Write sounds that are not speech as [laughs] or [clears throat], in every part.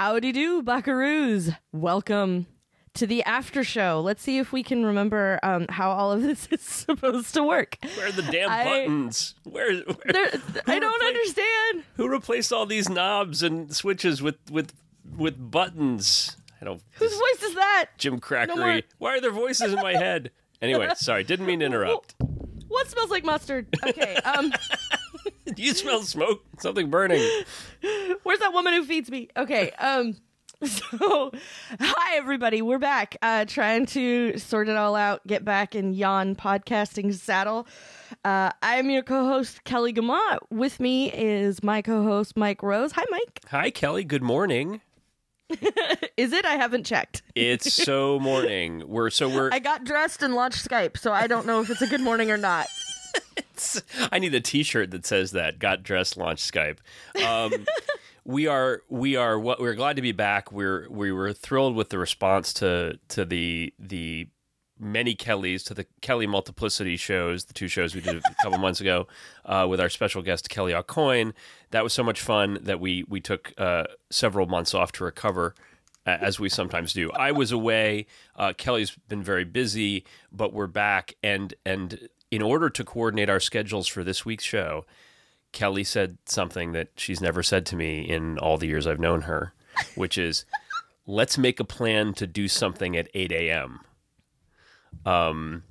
Howdy do, buckaroos. Welcome to the after show. Let's see if we can remember um, how all of [laughs] this is supposed to work. Where are the damn I- buttons? Where, where There, I don't replaced- understand. who replaced all these knobs and switches with with with buttons? I don't. Whose voice is that? Jim. Crackery. Why are there voices in my head? Anyway, sorry, didn't mean to [laughs] interrupt. What smells like mustard? Okay, um, [laughs] [laughs] Do you smell smoke? Something burning. where's that woman who feeds me? Okay, um, [laughs] so hi everybody, we're back, uh, trying to sort it all out, get back in yawn podcasting saddle. Uh, I'm your co-host Kelly Guimont. With me is my co-host Mike Rose. Hi, Mike. Hi, Kelly. Good morning. [laughs] Is it? I haven't checked. It's so morning. We're so we're. I got dressed and launched Skype, so I don't know if it's a good morning or not. I need a T-shirt that says that. Got dressed, launched Skype. Um, [laughs] we are we are what we're glad to be back. We're we were thrilled with the response to to the the many Kellys to the Kelly Multiplicity shows, the two shows we did a [laughs] couple months ago uh, with our special guest Kelly Aucoin. That was so much fun that we we took uh, several months off to recover. As we sometimes do. I was away. Uh, Kelly's been very busy, but we're back. And and in order to coordinate our schedules for this week's show, Kelly said something that she's never said to me in all the years I've known her, [laughs] which is, "Let's make a plan to do something at eight a.m." Um,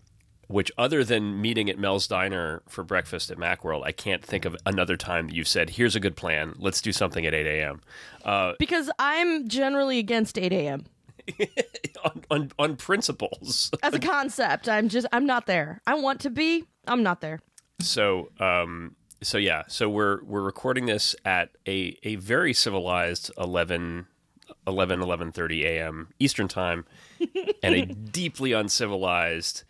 which other than meeting at Mel's Diner for breakfast at Macworld, I can't think of another time that you've said, "Here's a good plan. Let's do something at eight a.m." Because I'm generally against 8 a.m. [laughs] on, on on principles. as a concept. I'm just I'm not there. I want to be. I'm not there. So, um, so yeah, so we're we're recording this at a a very civilized 11 11 11:30 a.m. Eastern time [laughs] and a deeply uncivilized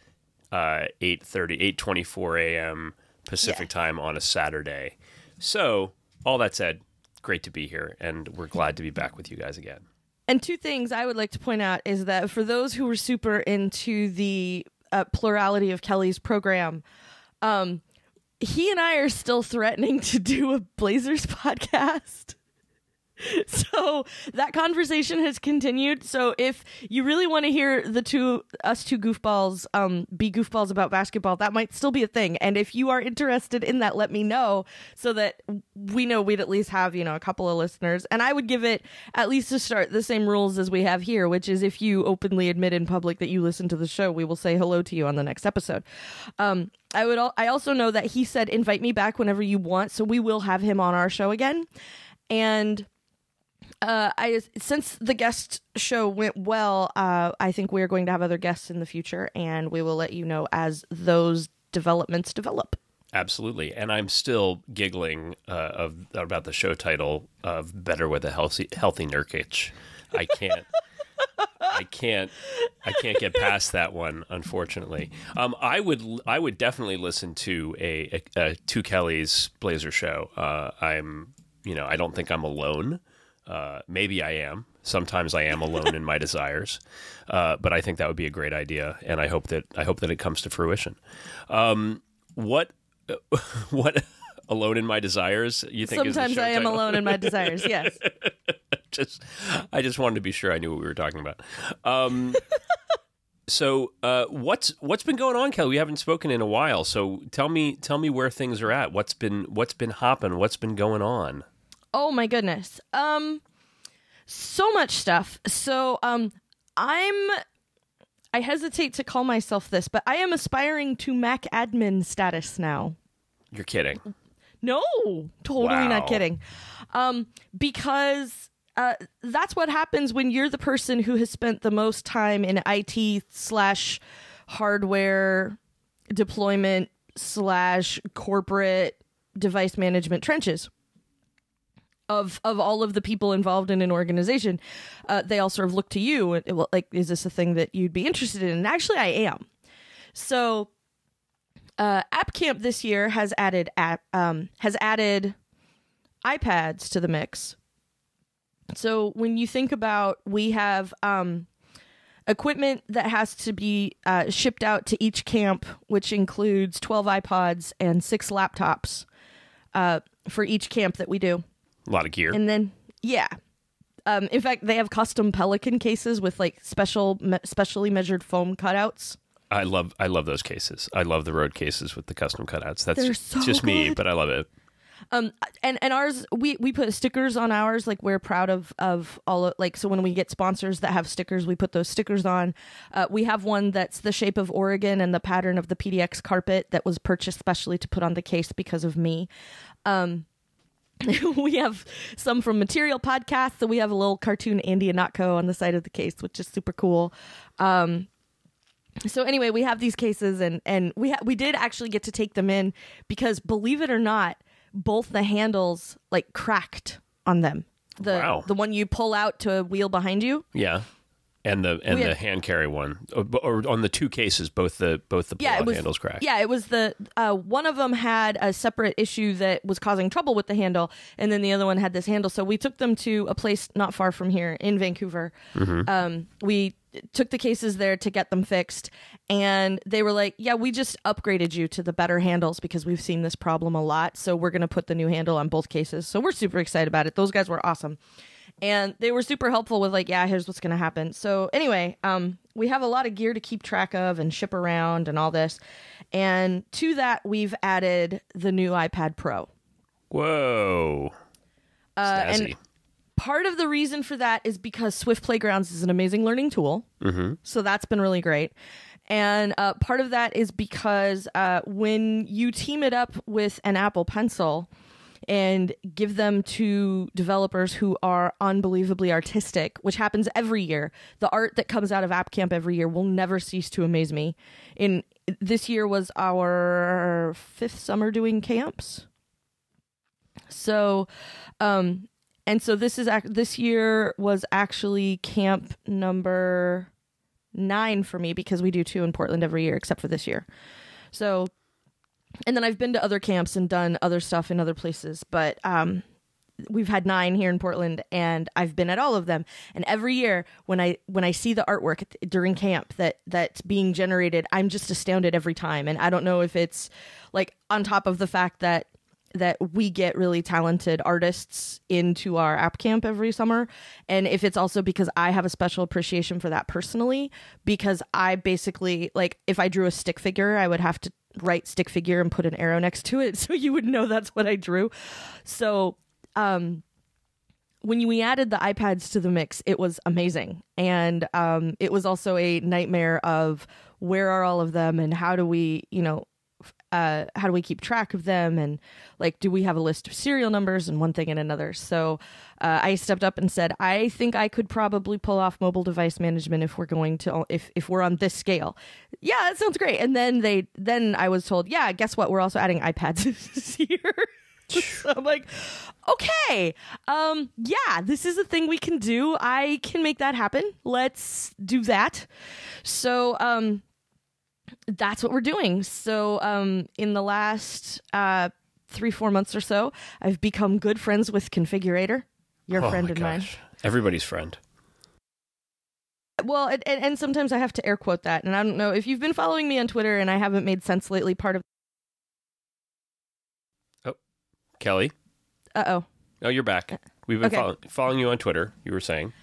uh 8:30 8:24 a.m. Pacific Yeah. time on a Saturday. So, all that said, great to be here and we're glad to be back with you guys again. And two things I would like to point out is that for those who were super into the uh, plurality of Kelly's program, um, he and I are still threatening to do a Blazers [laughs] podcast. [laughs] So that conversation has continued. So if you really want to hear the two us two goofballs um be goofballs about basketball, that might still be a thing. And if you are interested in that, let me know so that we know we'd at least have, you know, a couple of listeners. And I would give it at least to start the same rules as we have here, which is if you openly admit in public that you listen to the show, we will say hello to you on the next episode. Um I would al- I also know that he said invite me back whenever you want, so we will have him on our show again. And uh, I since the guest show went well, uh, I think we're going to have other guests in the future, and we will let you know as those developments develop. Absolutely, and I'm still giggling uh, of about the show title of "Better with a Healthy Healthy Nurkic." I can't, I can't, I can't get past that one. Unfortunately, um, I would I would definitely listen to a, a, a two Kellys Blazer show. Uh, I'm you know I don't think I'm alone. Uh, maybe I am. Sometimes I am alone in my [laughs] desires, uh, but I think that would be a great idea, and I hope that I hope that it comes to fruition. Um, what [laughs] what alone in my desires you think Sometimes I am title? alone in my desires. Yes. [laughs] just i just wanted to be sure i knew what we were talking about um so uh what's what's been going on kelly we haven't spoken in a while so tell me tell me where things are at what's been what's been hopping what's been going on Oh my goodness. Um so much stuff. So um I'm I hesitate to call myself this, but I am aspiring to Mac admin status now. you're kidding No, totally Wow. not kidding. Um, because uh, that's what happens when you're the person who has spent the most time in IT slash hardware deployment slash corporate device management trenches. Of of all of the people involved in an organization, uh, they all sort of look to you. and, Well, like, is this a thing that you'd be interested in? And actually, I am. So uh, App Camp this year has added app um, has added iPads to the mix. So when you think about, we have um, equipment that has to be uh, shipped out to each camp, which includes twelve iPods and six laptops uh, for each camp that we do. A lot of gear And then, yeah. Um, in fact, they have custom Pelican cases with like special, me- specially measured foam cutouts. I love I love those cases. I love the road cases with the custom cutouts. That's They're just, so just me, but I love it. Um, and and ours, we we put stickers on ours. Like we're proud of of all of, like so when we get sponsors that have stickers, we put those stickers on. Uh, we have one that's the shape of Oregon and the pattern of the PDX carpet that was purchased specially to put on the case because of me. Um, [laughs] we have some from Material Podcast, so we have a little cartoon Andy Ihnatko on the side of the case, which is super cool. Um, so anyway, we have these cases, and and we ha- we did actually get to take them in because believe it or not, both the handles like cracked on them. The Wow. the one you pull out to a wheel behind you. Yeah. And the and the hand carry one, or, or on the two cases, both the both the Yeah, it was handles cracked. Yeah, it was the uh, one of them had a separate issue that was causing trouble with the handle, and then the other one had this handle. So we took them to a place not far from here in Vancouver. Mm-hmm. Um, we took the cases there to get them fixed, and they were like, "Yeah, we just upgraded you to the better handles because we've seen this problem a lot. So we're gonna put the new handle on both cases. So we're super excited about it. Those guys were awesome." And they were super helpful with like yeah here's what's going to happen. So anyway um we have a lot of gear to keep track of and ship around and all this. And to that we've added the new ipad pro. Whoa. uh, and part of the reason for that is because swift playgrounds is an amazing learning tool. Mm-hmm. so that's been really great. And uh, part of that is because uh, when you team it up with an apple pencil and give them to developers who are unbelievably artistic, which happens every year. The art that comes out of App Camp every year will never cease to amaze me. In this year was our fifth summer doing camps. So, um, and so this is ac- this year was actually camp number nine for me because we do two in Portland every year, except for this year. So, and then I've been to other camps and done other stuff in other places, but um, we've had nine here in Portland, and I've been at all of them. And every year, when I when I see the artwork during camp that that's being generated, I'm just astounded every time. And I don't know if it's like on top of the fact that that we get really talented artists into our app camp every summer and if it's also because I have a special appreciation for that personally because I basically like if I drew a stick figure I would have to write stick figure and put an arrow next to it [laughs] so you would know that's what I drew so um when we added the iPads to the mix, it was amazing. And um, it was also a nightmare of where are all of them and how do we, you know, uh, how do we keep track of them? And like, do we have a list of serial numbers and one thing and another? So uh, I stepped up and said, I think I could probably pull off mobile device management if we're going to, if, if we're on this scale. Yeah, that sounds great. And then they, then I was told, yeah, guess what? We're also adding iPads [laughs] this year. [laughs] so I'm like, okay, um, yeah, this is a thing we can do. I can make that happen. Let's do that. So, um, that's what we're doing. So, um, in the last uh, three, four months or so, I've become good friends with Configurator, your Oh friend and mine. Everybody's friend. Well, and, and, and sometimes I have to air quote that. And I don't know if you've been following me on Twitter and I haven't made sense lately. Part of, Oh, Kelly. uh oh. Oh, you're back. We've been Okay. follow- following you on Twitter. You were saying.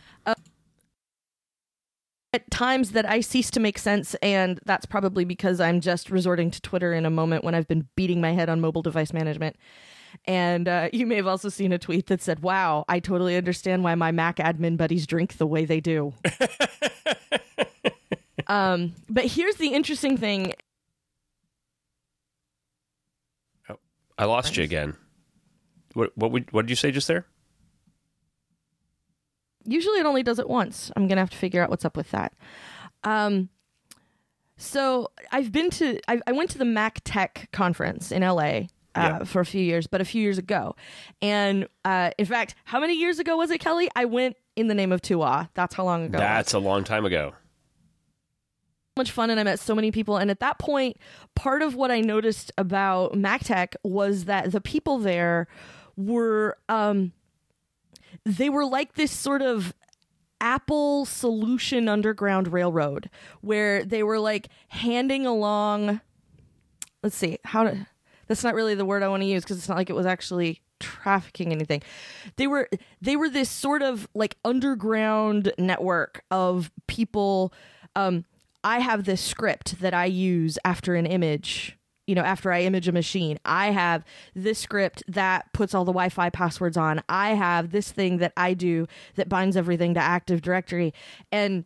At times that I cease to make sense, and that's probably because I'm just resorting to Twitter in a moment when I've been beating my head on mobile device management. And uh, you may have also seen a tweet that said, Wow, I totally understand why my Mac admin buddies drink the way they do. [laughs] um, but here's the interesting thing I lost you again. What what would, what did you say just there? Usually it only does it once. I'm gonna have to figure out what's up with that. Um, so I've been to I, I went to the Mac Tech conference in LA. Uh, Yeah. For a few years, but a few years ago, and uh, in fact, how many years ago was it, Kelly? I went in the name of Tua. That's how long ago. That's a long time ago. much fun and I met so many people. And at that point, part of what I noticed about MacTech was that the people there were um they were like this sort of Apple solution underground railroad where they were like handing along let's see, how to that's not really the word I want to use because it's not like it was actually trafficking anything. They were they were this sort of like underground network of people um I have this script that I use after an image you know, after I image a machine, I have this script that puts all the Wi Fi passwords on. I have this thing that I do that binds everything to Active Directory. And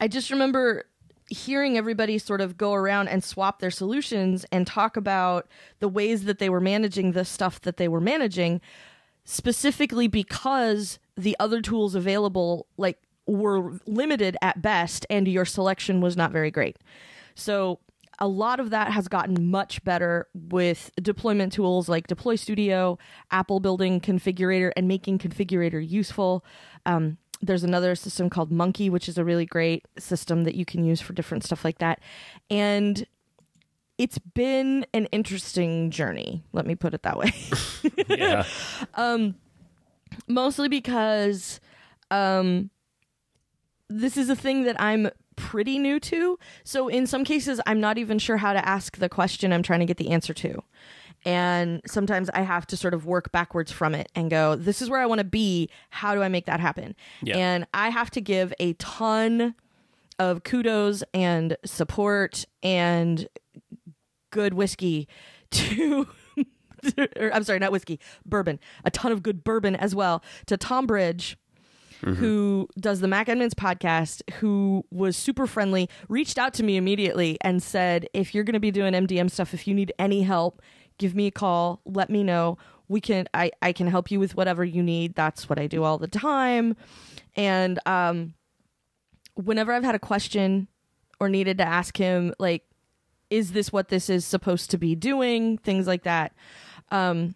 I just remember hearing everybody sort of go around and swap their solutions and talk about the ways that they were managing the stuff that they were managing, specifically because the other tools available, like, were limited at best and your selection was not very great. So a lot of that has gotten much better with deployment tools like Deploy Studio, Apple building configurator and making configurator useful. Um, there's another system called Munki, which is a really great system that you can use for different stuff like that. And it's been an interesting journey. Let me put it that way. [laughs] yeah. [laughs] um, mostly because um, this is a thing that I'm pretty new to. So in some cases, I'm not even sure how to ask the question I'm trying to get the answer to. And sometimes I have to sort of work backwards from it and go, this is where I want to be. How do I make that happen? Yeah. And I have to give a ton of kudos and support and good whiskey to. [laughs] or, I'm sorry, not whiskey, bourbon. A ton of good bourbon as well to Tom Bridge, who does the Mac Admins podcast, who was super friendly, reached out to me immediately and said, if you're going to be doing MDM stuff, if you need any help, give me a call, let me know. We can, I, I can help you with whatever you need. That's what I do all the time. And, um, whenever I've had a question or needed to ask him, like, is this what this is supposed to be doing? Things like that. Um,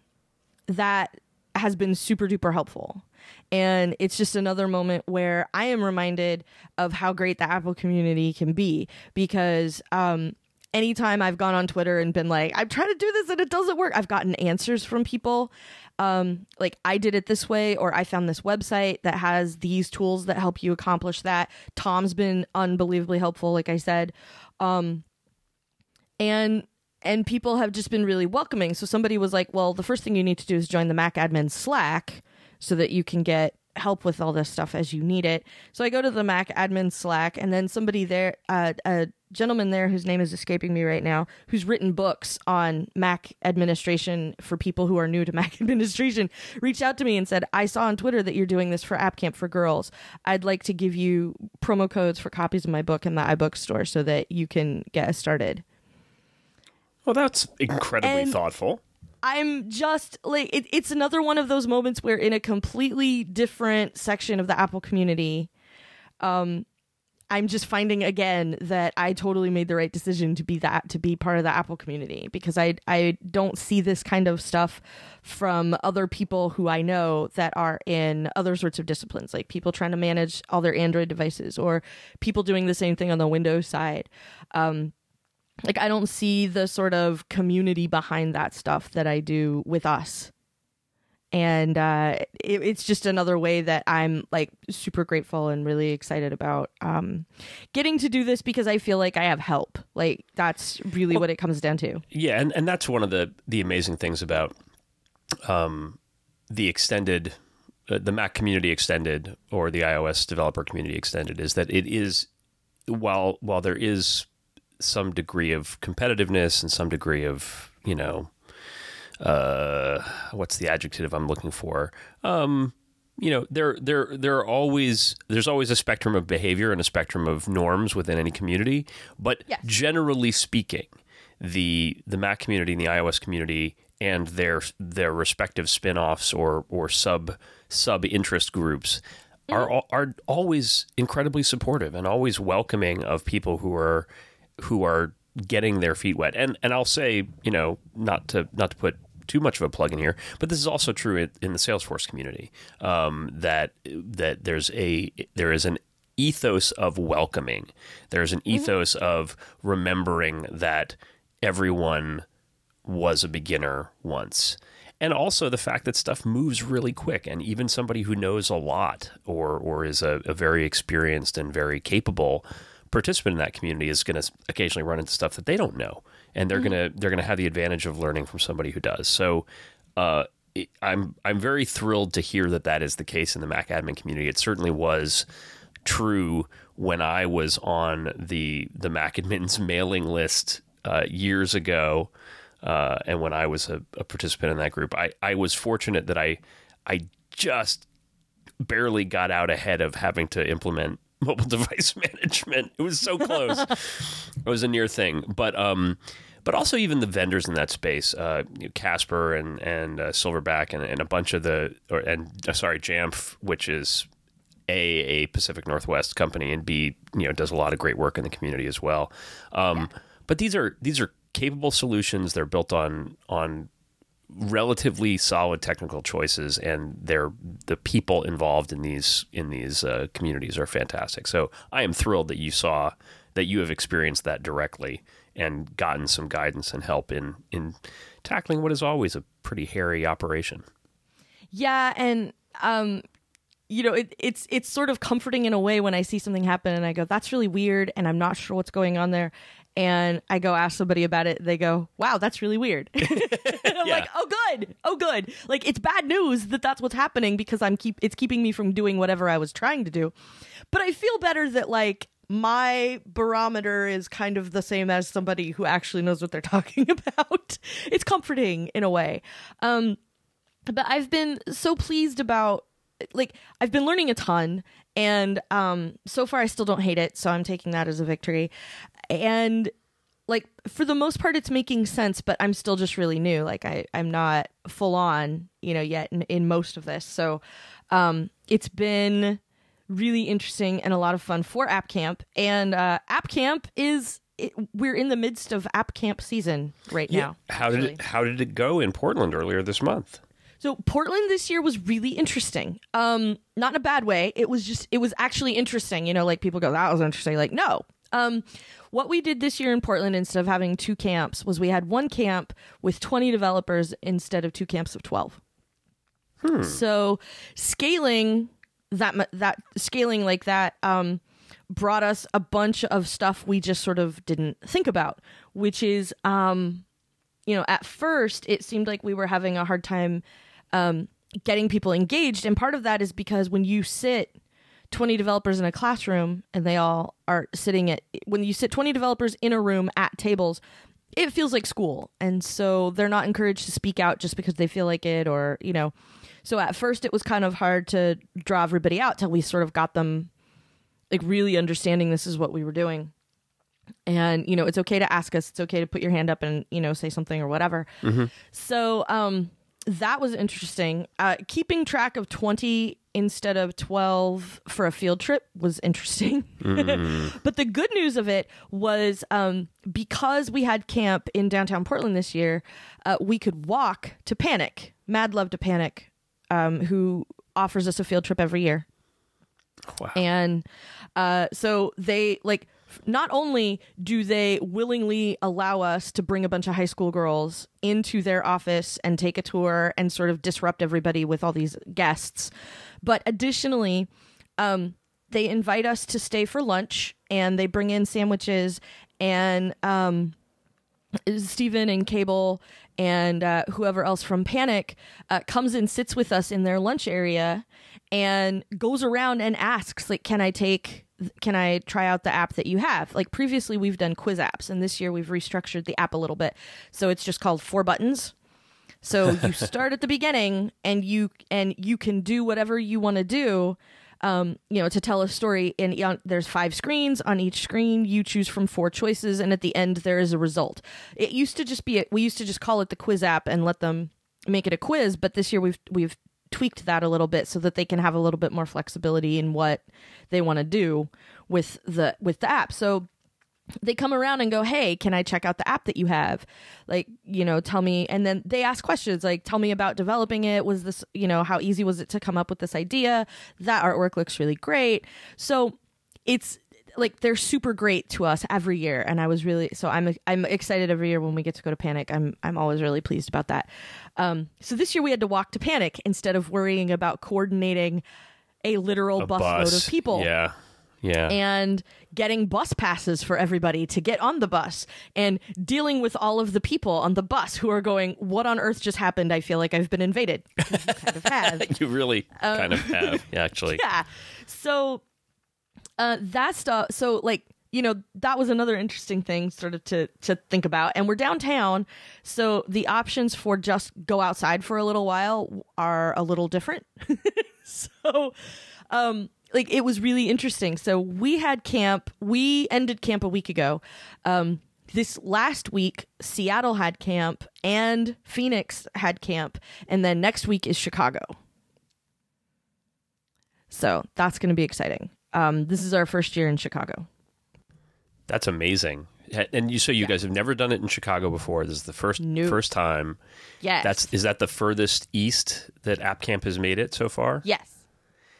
that has been super duper helpful. And it's just another moment where I am reminded of how great the Apple community can be because um, anytime I've gone on Twitter and been like, I'm trying to do this and it doesn't work, I've gotten answers from people. Um, like, I did it this way, or I found this website that has these tools that help you accomplish that. Tom's been unbelievably helpful, like I said. Um, and and people have just been really welcoming. So somebody was like, "Well, the first thing you need to do is join the Mac admin Slack so that you can get help with all this stuff as you need it." So I go to the Mac admin Slack, and then somebody there, uh, a gentleman there whose name is escaping me right now, who's written books on Mac administration for people who are new to [laughs] Mac administration, reached out to me and said, "I saw on Twitter that you're doing this for App Camp for Girls. I'd like to give you promo codes for copies of my book in the iBook store so that you can get us started." Well, that's incredibly And- thoughtful. I'm just like it, it's another one of those moments where in a completely different section of the Apple community, um, I'm just finding again that I totally made the right decision to be that to be part of the Apple community because I I don't see this kind of stuff from other people who I know that are in other sorts of disciplines, like people trying to manage all their Android devices or people doing the same thing on the Windows side. Um, like I don't see the sort of community behind that stuff that I do with us. And uh, it, it's just another way that I'm like super grateful and really excited about um, getting to do this because I feel like I have help. Like that's really what it comes down to. Yeah, and, and that's one of the the amazing things about um, the extended, uh, the Mac community extended or the iOS developer community extended is that it is while while there is some degree of competitiveness and some degree of you know uh, what's the adjective I'm looking for? Um, you know there there there are always there's always a spectrum of behavior and a spectrum of norms within any community. But Yes. generally speaking the the Mac community and the iOS community and their their respective spin-offs or or sub sub interest groups are are always incredibly supportive and always welcoming of people who are who are getting their feet wet and and I'll say you know not to not to put too much of a plug in here, but this is also true in, in the Salesforce community. Um, that that there's a there is an ethos of welcoming. There's an ethos of remembering that everyone was a beginner once. And also the fact that stuff moves really quick, and even somebody who knows a lot or or is a, a very experienced and very capable participant in that community is going to occasionally run into stuff that they don't know, and they're gonna they're gonna have the advantage of learning from somebody who does. So, uh, it, I'm I'm very thrilled to hear that that is the case in the Mac admin community. It certainly was true when I was on the the Mac admins [laughs] mailing list uh, years ago, uh, and when I was a, a participant in that group. I, I was fortunate that I I just barely got out ahead of having to implement [laughs] mobile device [laughs] management. It was so close. it was a near thing, but um, but also even the vendors in that space, uh, you know, Casper and and uh, Silverback and, and a bunch of the or and uh, sorry Jamf, which is a a Pacific Northwest company and b you know does a lot of great work in the community as well. Um, yeah. But these are these are capable solutions. They're built on on relatively solid technical choices, and they're the people involved in these in these uh, communities are fantastic. So I am thrilled that you saw that you have experienced that directly and gotten some guidance and help in in tackling what is always a pretty hairy operation. Yeah, and um, you know, it, it's it's sort of comforting in a way when I see something happen and I go, "That's really weird," and I'm not sure what's going on there. And I go ask somebody about it. They go, "Wow, that's really weird." [laughs] I'm yeah. like, "Oh, good, oh, good." Like it's bad news that that's what's happening because I'm keep it's keeping me from doing whatever I was trying to do. But I feel better that like my barometer is kind of the same as somebody who actually knows what they're [laughs] talking about. it's comforting in a way. Um, but I've been so pleased about like I've been learning a ton and um so far I still don't hate it, so I'm taking that as a victory. And like for the most part it's making sense, but I'm still just really new. Like I I'm not full on, you know, yet in, in most of this. So um it's been really interesting and a lot of fun for App Camp. And uh, App Camp is it, we're in the midst of App Camp season right yeah. now. How actually. did it, how did it go in Portland earlier this month? So Portland this year was really interesting. Um, not in a bad way. It was just it was actually interesting. You know, like people go, "That was interesting." Like, no. Um, what we did this year in Portland instead of having two camps was we had one camp with 20 developers instead of two camps of 12. Hmm. So scaling that that scaling like that um, brought us a bunch of stuff we just sort of didn't think about, which is um, you know at first it seemed like we were having a hard time um, getting people engaged, and part of that is because when you sit 20 developers in a classroom and they all are sitting at when you sit 20 developers in a room at tables it feels like school and so they're not encouraged to speak out just because they feel like it or you know so at first, it was kind of hard to draw everybody out till we sort of got them like really understanding this is what we were doing. And you know, it's okay to ask us. It's okay to put your hand up and you know say something or whatever. Mm-hmm. So um, that was interesting. Uh, keeping track of twenty instead of 12 for a field trip was interesting. [laughs] Mm. but the good news of it was um, because we had camp in downtown Portland this year, uh, we could walk to Panic. Mad love to Panic um, who offers us a field trip every year. Wow. And uh, so they like not only do they willingly allow us to bring a bunch of high school girls into their office and take a tour and sort of disrupt everybody with all these guests, but additionally, um, they invite us to stay for lunch and they bring in sandwiches and um, Steven and Cabel and uh, whoever else from Panic uh, comes and sits with us in their lunch area and goes around and asks, like, can I take, can I try out the app that you have? Like previously, we've done quiz apps, and this year we've restructured the app a little bit, so it's just called Four Buttons. So [laughs] you start at the beginning, and you and you can do whatever you want to do um, you know, to tell a story. And there's five screens. On each screen, you choose from four choices, and at the end, there is a result. It used to just be a, we used to just call it the quiz app and let them make it a quiz. But this year, we've we've tweaked that a little bit so that they can have a little bit more flexibility in what they want to do with the with the app. So they come around and go, Hey, can I check out the app that you have? Like, you know, tell me. And then they ask questions like, Tell me about developing it. Was this, you know, how easy was it to come up with this idea? That artwork looks really great. So it's like they're super great to us every year and i was really so i'm i'm excited every year when we get to go to panic i'm i'm always really pleased about that um so this year we had to walk to panic instead of worrying about coordinating a literal a busload bus. of people yeah Yeah. and getting bus passes for everybody to get on the bus and dealing with all of the people on the bus who are going, What on earth just happened? I feel like I've been invaded. [laughs] you kind of have. [laughs] you really kind of have, [laughs] actually. yeah. So uh that stuff so like you know that was another interesting thing sort of to to think about and we're downtown so the options for just go outside for a little while are a little different so um like it was really interesting so we had camp we ended camp a week ago um this last week seattle had camp and phoenix had camp and then next week is chicago so that's going to be exciting. Um, this is our first year in Chicago. That's amazing. And you so you guys have never done it in Chicago before. This is the first Nope. first time. Yes. That's is that the furthest east that App Camp has made it so far? yes.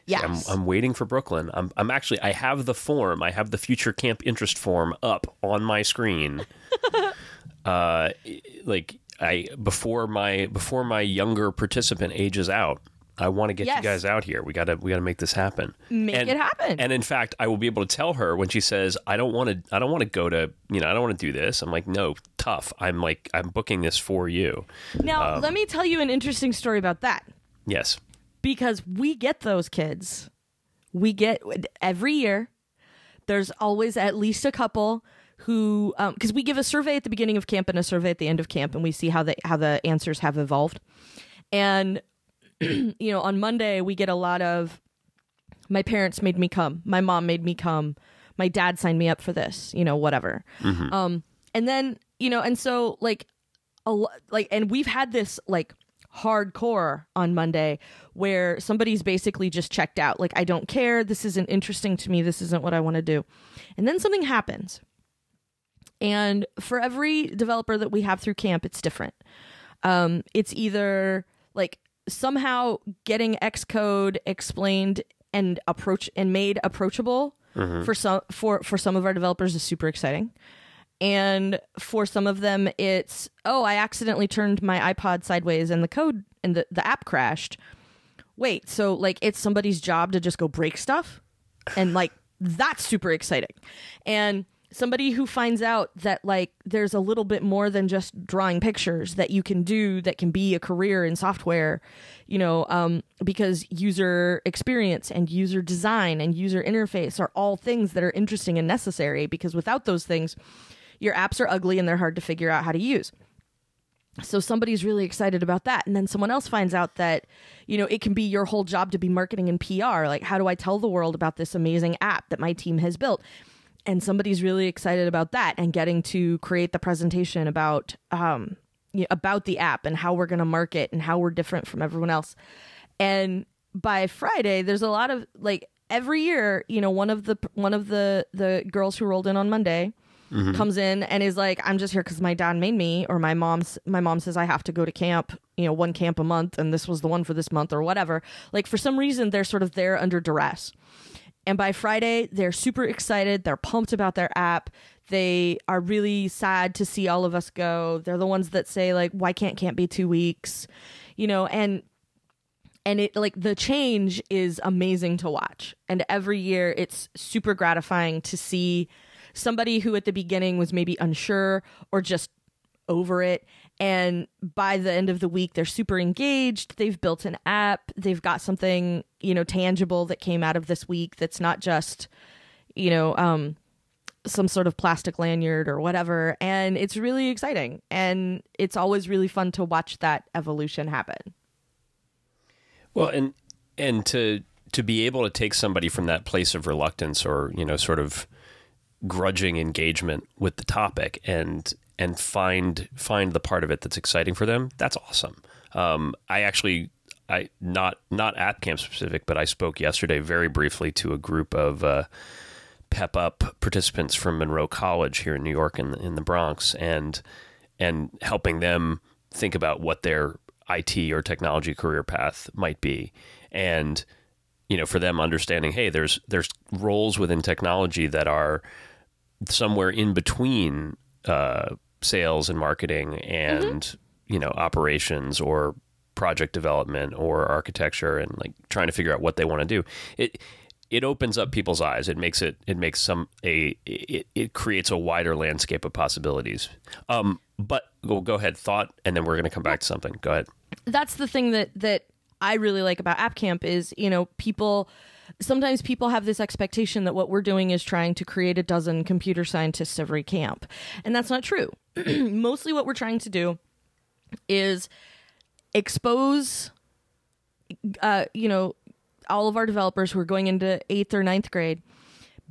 Yes. I'm, I'm waiting for Brooklyn. I'm, I'm actually, I have the form. I have the future camp interest form up on my screen. [laughs] uh, like I before my before my younger participant ages out. I want to get Yes. you guys out here. We gotta we gotta make this happen. Make And- it happen. And in fact, I will be able to tell her when she says, "I don't want to. I don't want to go to. You know, I don't want to do this." I'm like, "No, tough. I'm like, I'm booking this for you." now, um, let me tell you an interesting story about that Yes. Because we get those kids. We get every year. There's always at least a couple who, because we give a survey at the beginning of camp and a survey at the end of camp, and we see how the how the answers have evolved. And [clears throat] you know, on Monday we get a lot of my parents made me come, my mom made me come, my dad signed me up for this, you know, whatever. Um, and then you know, and so like a like, and we've had this like hardcore on Monday where somebody's basically just checked out. Like, I don't care. This isn't interesting to me. This isn't what I want to do. And then something happens. And for every developer that we have through camp, it's different. Um, it's either like somehow getting Xcode explained and approach and made approachable for some for for some of our developers is super exciting. And for some of them, it's oh, I accidentally turned my iPod sideways and the code and the, the app crashed. Wait, so like it's somebody's job to just go break stuff? And like that's super exciting. And somebody who finds out that like there's a little bit more than just drawing pictures that you can do that can be a career in software, you know, um, because user experience and user design and user interface are all things that are interesting and necessary because without those things, your apps are ugly and they're hard to figure out how to use. So somebody's really excited about that. And then someone else finds out that, you know, it can be your whole job to be marketing and PR. Like, how do I tell the world about this amazing app that my team has built? And somebody's really excited about that and getting to create the presentation about um you know, about the app and how we're going to market and how we're different from everyone else. And by Friday, there's a lot of like every year, you know, one of the one of the the girls who rolled in on Monday Mm-hmm. comes in and is like i'm just here because my dad made me or my mom's my mom says i have to go to camp you know one camp a month and this was the one for this month or whatever. Like for some reason they're sort of there under duress. And by friday they're super excited they're pumped about their app they are really sad to see all of us go. They're the ones that say like why can't camp be two weeks? You know and and it like the change is amazing to watch. And every year it's super gratifying to see somebody who at the beginning was maybe unsure or just over it. And by the end of the week they're super engaged. They've built an app. They've got something you know tangible that came out of this week that's not just you know um some sort of plastic lanyard or whatever. And it's really exciting. And it's always really fun to watch that evolution happen. Well, and and to to be able to take somebody from that place of reluctance or you know sort of grudging engagement with the topic and and find find the part of it that's exciting for them that's awesome. Um, i actually i not not at camp specific but i spoke yesterday very briefly to a group of uh, pep up participants from monroe college here in new york in, in the bronx and and helping them think about what their it or technology career path might be. And you know for them understanding hey there's there's roles within technology that are somewhere in between uh, sales and marketing and you know operations or project development or architecture and like trying to figure out what they want to do it it opens up people's eyes. It makes it it makes some a it, it creates a wider landscape of possibilities. Um, but go go ahead, thought, and then we're going to come back to something. Go ahead. That's the thing that that I really like about App Camp is you know people sometimes people have this expectation that what we're doing is trying to create a dozen computer scientists every camp, and that's not true. [clears throat] Mostly, what we're trying to do is expose, uh, you know, all of our developers who are going into eighth or ninth grade.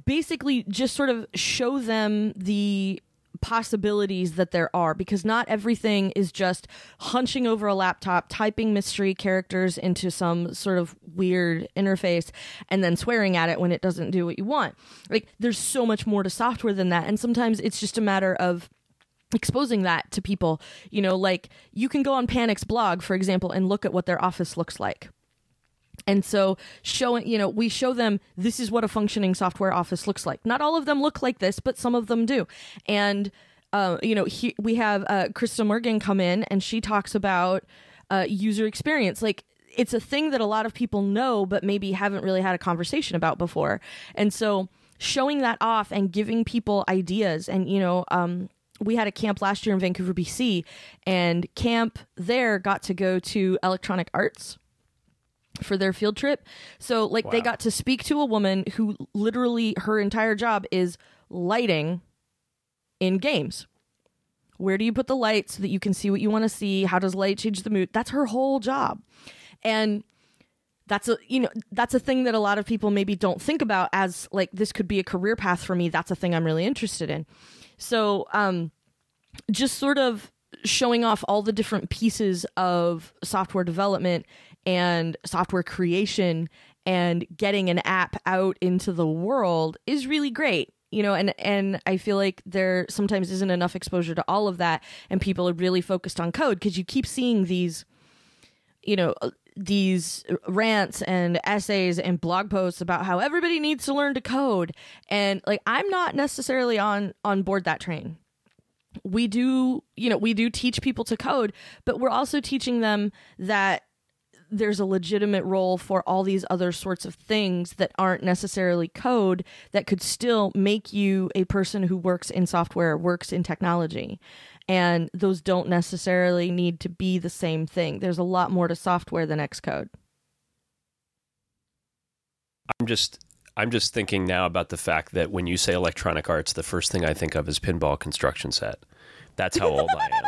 Basically, just sort of show them the possibilities that there are because not everything is just hunching over a laptop, typing mystery characters into some sort of weird interface and then swearing at it when it doesn't do what you want. Like there's so much more to software than that and sometimes it's just a matter of exposing that to people. You know, like you can go on Panic's blog for example and look at what their office looks like. And so showing, you know, we show them this is what a functioning software office looks like. Not all of them look like this, but some of them do. And uh, you know, he, we have uh, Krista Morgan come in and she talks about uh, user experience. Like it's a thing that a lot of people know, but maybe haven't really had a conversation about before. And so showing that off and giving people ideas and, you know, um, we had a camp last year in Vancouver, BC, and camp there got to go to Electronic Arts for their field trip. So like they got to speak to a woman who literally her entire job is lighting in games. Where do you put the light so that you can see what you want to see? How does light change the mood? That's her whole job. And that's a you know that's a thing that a lot of people maybe don't think about as like this could be a career path for me. That's a thing I'm really interested in. So um just sort of showing off all the different pieces of software development and software creation and getting an app out into the world is really great you know and and i feel like there sometimes isn't enough exposure to all of that and people are really focused on code because you keep seeing these you know uh, these rants and essays and blog posts about how everybody needs to learn to code and like i'm not necessarily on on board that train. We do you know we do teach people to code but we're also teaching them that there's a legitimate role for all these other sorts of things that aren't necessarily code that could still make you a person who works in software works in technology and those don't necessarily need to be the same thing there's a lot more to software than xcode I'm just I'm just thinking now about the fact that when you say Electronic Arts, the first thing I think of is pinball construction set. That's how old I am.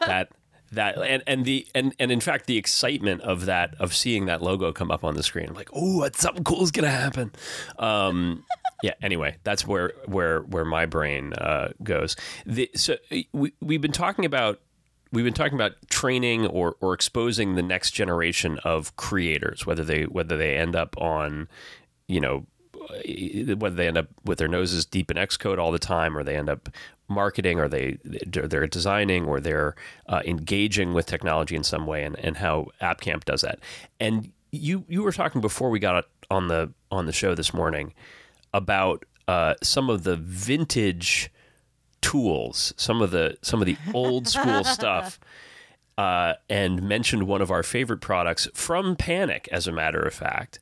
[laughs] that that and and the and and in fact the excitement of that of seeing that logo come up on the screen I'm like oh something cool is gonna happen. Um [laughs] yeah anyway that's where where where my brain uh goes. The, so we, we've been talking about we've been talking about training or or exposing the next generation of creators whether they whether they end up on you know whether they end up with their noses deep in Xcode all the time, or they end up marketing, or they they're designing, or they're uh, engaging with technology in some way, and, and how AppCamp does that. And you you were talking before we got on the on the show this morning about uh, some of the vintage tools, some of the some of the old school [laughs] stuff. Uh, and mentioned one of our favorite products from Panic, as a matter of fact,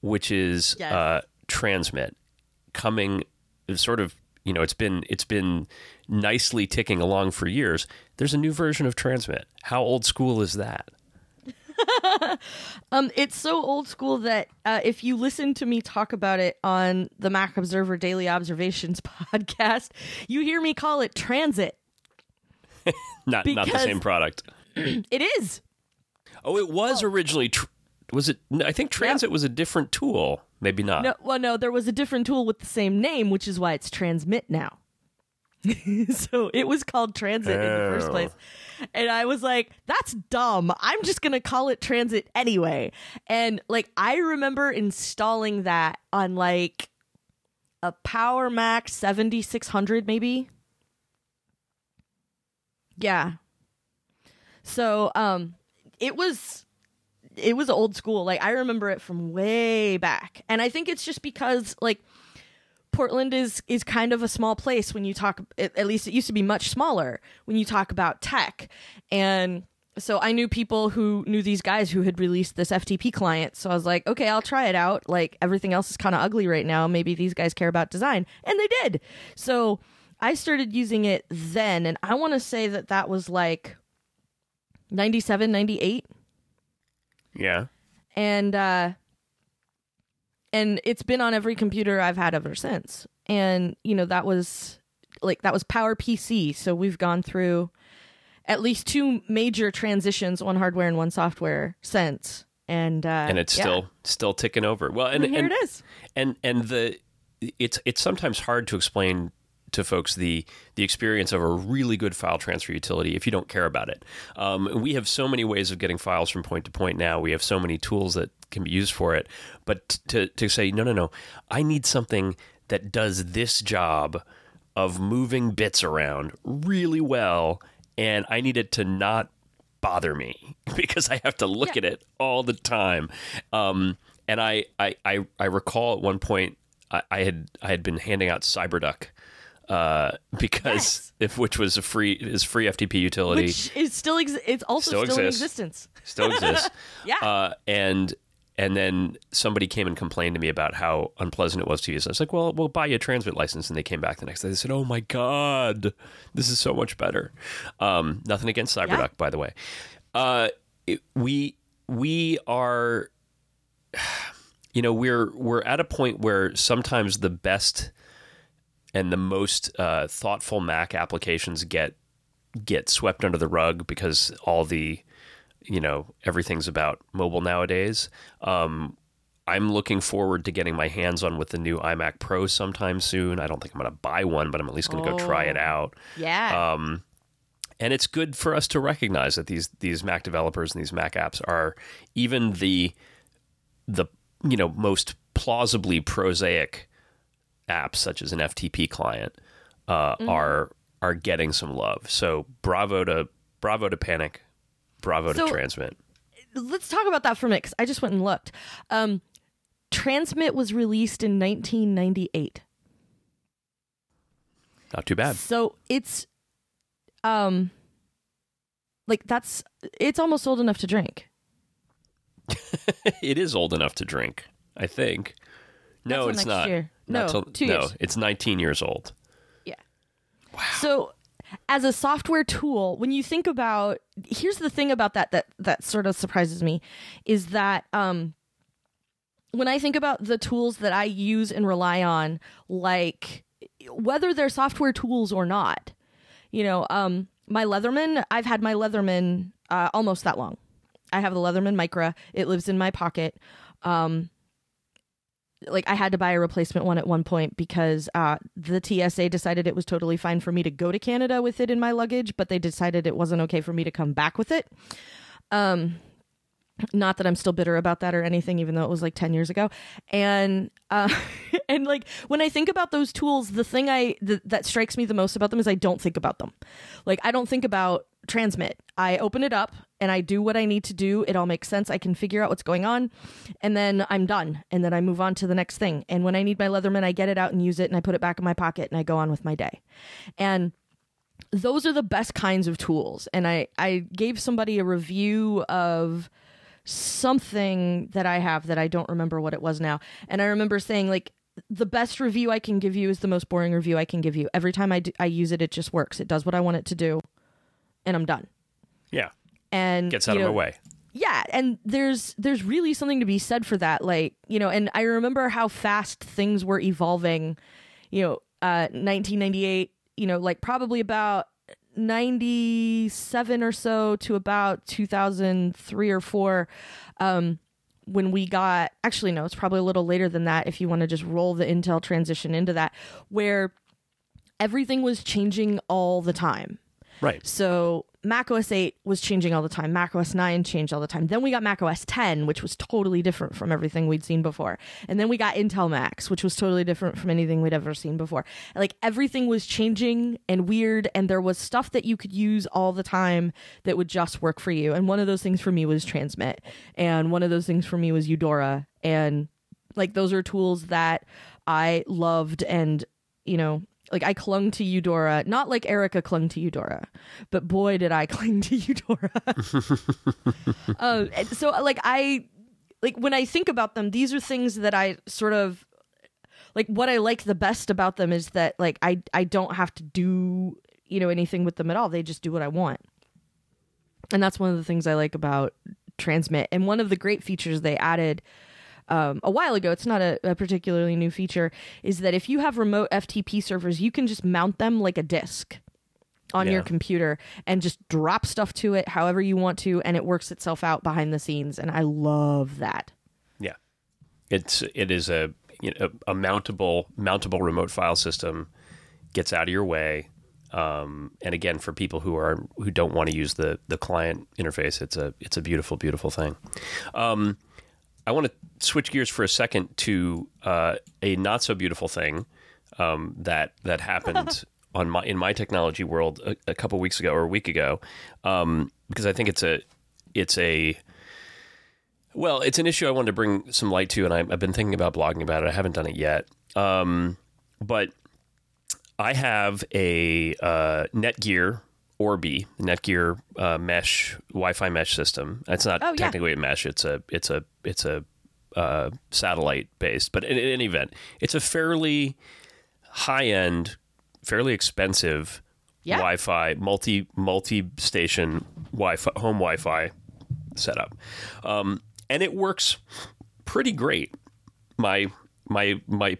which is Yes. uh, Transmit, coming sort of you know it's been it's been nicely ticking along for years. There's a new version of Transmit. How old school is that? [laughs] Um, it's so old school that uh, if you listen to me talk about it on the Mac Observer Daily Observations [laughs] podcast, you hear me call it Transit. [laughs] Not not the same product. [clears throat] It is. Oh, it was originally. Tr- was it? I think Transit was a different tool. Maybe not. No, well, no, there was a different tool with the same name, which is why it's Transmit now. [laughs] so it was called Transit in the first Oh. place. And I was like, that's dumb. I'm just going to call it Transit anyway. And like, I remember installing that on like a Power Mac 7600, maybe. Yeah. So, um, it was it was old school. Like I remember it from way back. And I think it's just because like Portland is is kind of a small place when you talk at least it used to be much smaller when you talk about tech. And so I knew people who knew these guys who had released this FTP client. So I was like, okay, I'll try it out. Like everything else is kind of ugly right now. Maybe these guys care about design. And they did. So I started using it then. And I want to say that that was like 97, 98. Yeah. And, uh, and it's been on every computer I've had ever since. And, you know, that was like, that was Power PC. So we've gone through at least two major transitions, one hardware and one software since. And, uh, and it's yeah. still still ticking over. Well, and, And here and, it is. and and the it's it's sometimes hard to explain to folks the the experience of a really good file transfer utility if you don't care about it. Um, we have so many ways of getting files from point to point now. We have so many tools that can be used for it. But to to say no, no, no, I need something that does this job of moving bits around really well, and I need it to not bother me [laughs] because I have to look Yeah. at it all the time. Um, and I, I, I, I recall at one point I, I had I had been handing out CyberDuck uh, because Yes. if which was a free is free FTP utility Which is still ex- it's also Still still, in existence. still exists. [laughs] Yeah. Uh, and and then somebody came and complained to me about how unpleasant it was to use. I was like, "Well, we'll buy you a transmit license." And they came back the next day. They said, "Oh my god, this is so much better." Um, nothing against CyberDuck, Yeah. by the way. Uh, it, we we are, [sighs] you know, we're we're at a point where sometimes the best and the most uh, thoughtful Mac applications get get swept under the rug because all the you know everything's about mobile nowadays. Um, I'm looking forward to getting my hands on with the new iMac Pro sometime soon. I don't think I'm going to buy one, but I'm at least going to go try it Oh. out. yeah. Um, and it's good for us to recognize that these these Mac developers and these Mac apps are even the the you know most plausibly prosaic apps such as an FTP client uh, are are getting some love. So bravo to bravo to Panic, bravo So- to Transmit. Let's talk about that for a minute because I just went and looked. Um, Transmit was released in 1998. Not too bad. So it's um like that's it's almost old enough to drink. [laughs] it is old enough to drink. I think. No, it's next not. year. Not No, till- two no, years. it's 19 years old. Yeah. Wow. So as a software tool, when you think about here's the thing about that that that sort of surprises me is that um when I think about the tools that I use and rely on, like whether they're software tools or not, you know, um, my Leatherman, I've had my Leatherman uh, almost that long. I have the Leatherman Micra. It lives in my pocket. Um, like I had to buy a replacement one at one point because uh, the TSA decided it was totally fine for me to go to Canada with it in my luggage, but they decided it wasn't okay for me to come back with it. Um, not that I'm still bitter about that or anything, even though it was like 10 years ago. And, uh, [laughs] and like when I think about those tools, the thing I, th- that strikes me the most about them is I don't think about them. Like I don't think about transmit. I open it up and I do what I need to do. It all makes sense. I can figure out what's going on and then I'm done. And then I move on to the next thing. And when I need my Leatherman, I get it out and use it and I put it back in my pocket and I go on with my day. And those are the best kinds of tools. And I, I gave somebody a review of something that I have that I don't remember what it was now. And I remember saying, like, the best review I can give you is the most boring review I can give you. Every time I, I use it, it just works. It does what I want it to do, and I'm done. Yeah, And gets out you of know, my way. yeah and there's there's really something to be said for that like you know and i remember how fast things were evolving you know uh 1998 you know like probably about 97 or so to about 2003 or 4 um when we got actually no it's probably a little later than that if you want to just roll the intel transition into that where everything was changing all the time Right. so Mac OS 8 was changing all the time. Mac OS 9 changed all the time. Then we got Mac OS 10, which was totally different from everything we'd seen before. And then we got Intel Macs, which was totally different from anything we'd ever seen before. Like everything was changing and weird, and there was stuff that you could use all the time that would just work for you. And one of those things for me was Transmit, and one of those things for me was Eudora. And like those are tools that I loved and, you know, like I clung to Eudora, not like Erica clung to Eudora, but boy did I [laughs] cling to Eudora. [laughs] um, so like I like when I think about them, these are things that I sort of like what I like the best about them is that like I I don't have to do, you know, anything with them at all. They just do what I want. And that's one of the things I like about Transmit. And one of the great features they added um, a while ago, it's not a, a, particularly new feature, is that if you have remote FTP servers, you can just mount them like a disk on yeah. your computer and just drop stuff to it however you want to, and it works itself out behind the scenes. And I love that. Yeah, it's it is a you know, a mountable mountable remote file system gets out of your way. Um, and again, for people who are who don't want to use the the client interface, it's a it's a beautiful beautiful thing. Um, I want to switch gears for a second to uh, a not so beautiful thing um, that that happened [laughs] on my in my technology world a, a couple weeks ago or a week ago, um, because I think it's a it's a well, it's an issue I wanted to bring some light to, and I, have been thinking about blogging about it. I haven't done it yet, um, but I have a uh, Netgear Orbi Netgear uh, mesh Wi-Fi mesh system. It's not oh, technically yeah. a mesh. It's a it's a it's a uh, satellite based, but in, in, any event, it's a fairly high end, fairly expensive yeah. Wi-Fi multi multi station Wi-Fi home Wi-Fi setup, um, and it works pretty great. My my my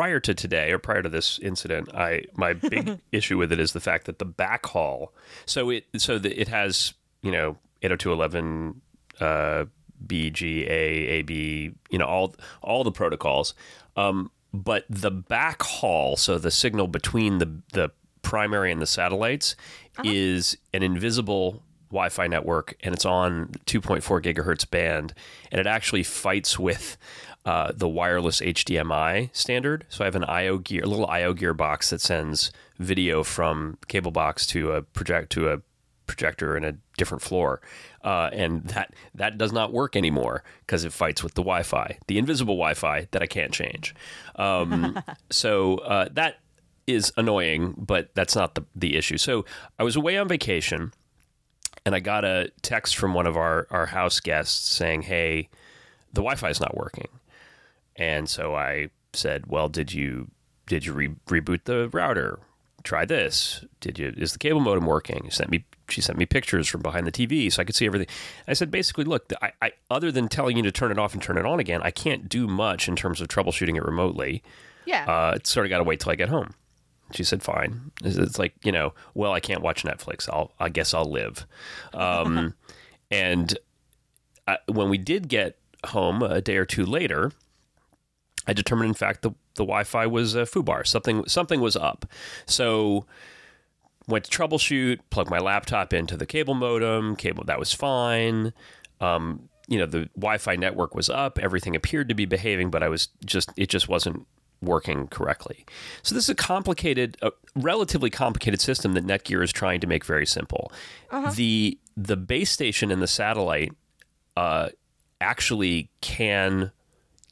prior to today or prior to this incident, I my big [laughs] issue with it is the fact that the backhaul. So it so that it has you know 802.11 uh, BGA AB you know all all the protocols, um, but the backhaul, so the signal between the the primary and the satellites, uh-huh. is an invisible Wi-Fi network, and it's on 2.4 gigahertz band, and it actually fights with uh, the wireless HDMI standard. So I have an IO gear, a little IO gear box that sends video from cable box to a project to a projector in a different floor, uh, and that that does not work anymore because it fights with the Wi-Fi, the invisible Wi-Fi that I can't change. Um, [laughs] so uh, that is annoying, but that's not the the issue. So I was away on vacation, and I got a text from one of our our house guests saying, "Hey." The Wi-Fi is not working, and so I said, "Well, did you did you re- reboot the router? Try this. Did you is the cable modem working?" She sent me she sent me pictures from behind the TV so I could see everything. I said, basically, look, I, I, other than telling you to turn it off and turn it on again, I can't do much in terms of troubleshooting it remotely. Yeah, uh, it's sort of got to wait till I get home. She said, "Fine." It's like you know, well, I can't watch Netflix. I'll, I guess I'll live. Um, [laughs] and I, when we did get home a day or two later, I determined, in fact, the, the Wi-Fi was a foobar. Something something was up. So went to troubleshoot, plugged my laptop into the cable modem. Cable that was fine. Um, you know, the Wi-Fi network was up. Everything appeared to be behaving, but I was just it just wasn't working correctly. So this is a complicated, a relatively complicated system that Netgear is trying to make very simple. Uh-huh. The the base station and the satellite uh, actually can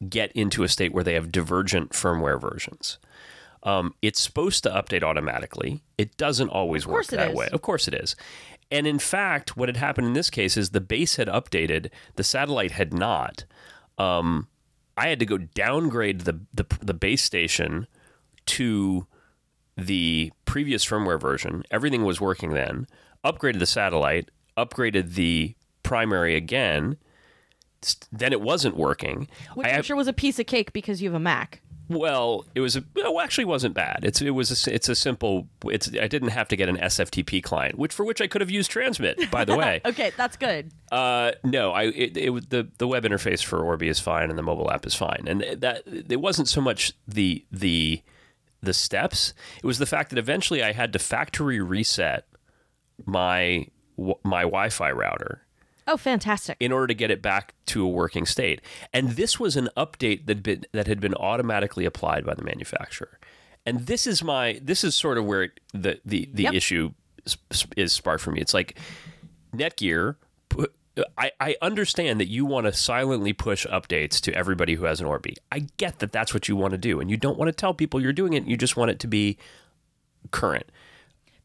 get into a state where they have divergent firmware versions. Um, it's supposed to update automatically. It doesn't always work that way. Of course it is. And in fact, what had happened in this case is the base had updated, the satellite had not. Um, I had to go downgrade the, the, the base station to the previous firmware version. Everything was working then. Upgraded the satellite, upgraded the primary again, then it wasn't working. Which I am sure was a piece of cake because you have a Mac. Well, it was a, well, actually wasn't bad. It's it was a, it's a simple. It's I didn't have to get an SFTP client, which for which I could have used Transmit. By the way, [laughs] okay, that's good. Uh, no, I it, it, the the web interface for Orbi is fine and the mobile app is fine, and that it wasn't so much the the the steps. It was the fact that eventually I had to factory reset my my Wi-Fi router Oh, fantastic. In order to get it back to a working state. And this was an update that been, that had been automatically applied by the manufacturer. And this is my this is sort of where it, the the the yep. issue is, is sparked for me. It's like Netgear I, I understand that you want to silently push updates to everybody who has an Orbi. I get that that's what you want to do, and you don't want to tell people you're doing it. You just want it to be current.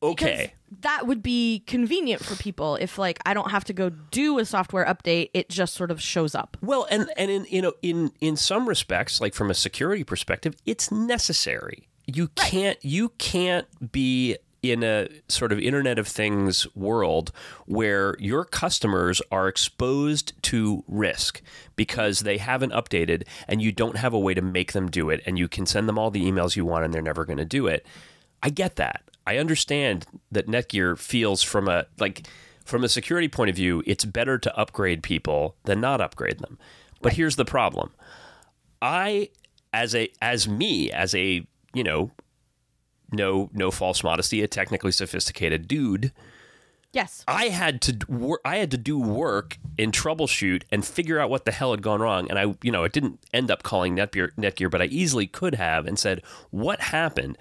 Okay. That would be convenient for people if like I don't have to go do a software update, it just sort of shows up. Well, and and in you know in in some respects, like from a security perspective, it's necessary. You can't you can't be in a sort of Internet of Things world where your customers are exposed to risk because they haven't updated and you don't have a way to make them do it and you can send them all the emails you want and they're never going to do it. I get that. I understand that Netgear feels from a like from a security point of view, it's better to upgrade people than not upgrade them. But right. here's the problem. I as a as me as a, you know, no no false modesty, a technically sophisticated dude. Yes. I had to wor- I had to do work and troubleshoot and figure out what the hell had gone wrong and I you know, it didn't end up calling Netgear Netgear, but I easily could have and said, "What happened?"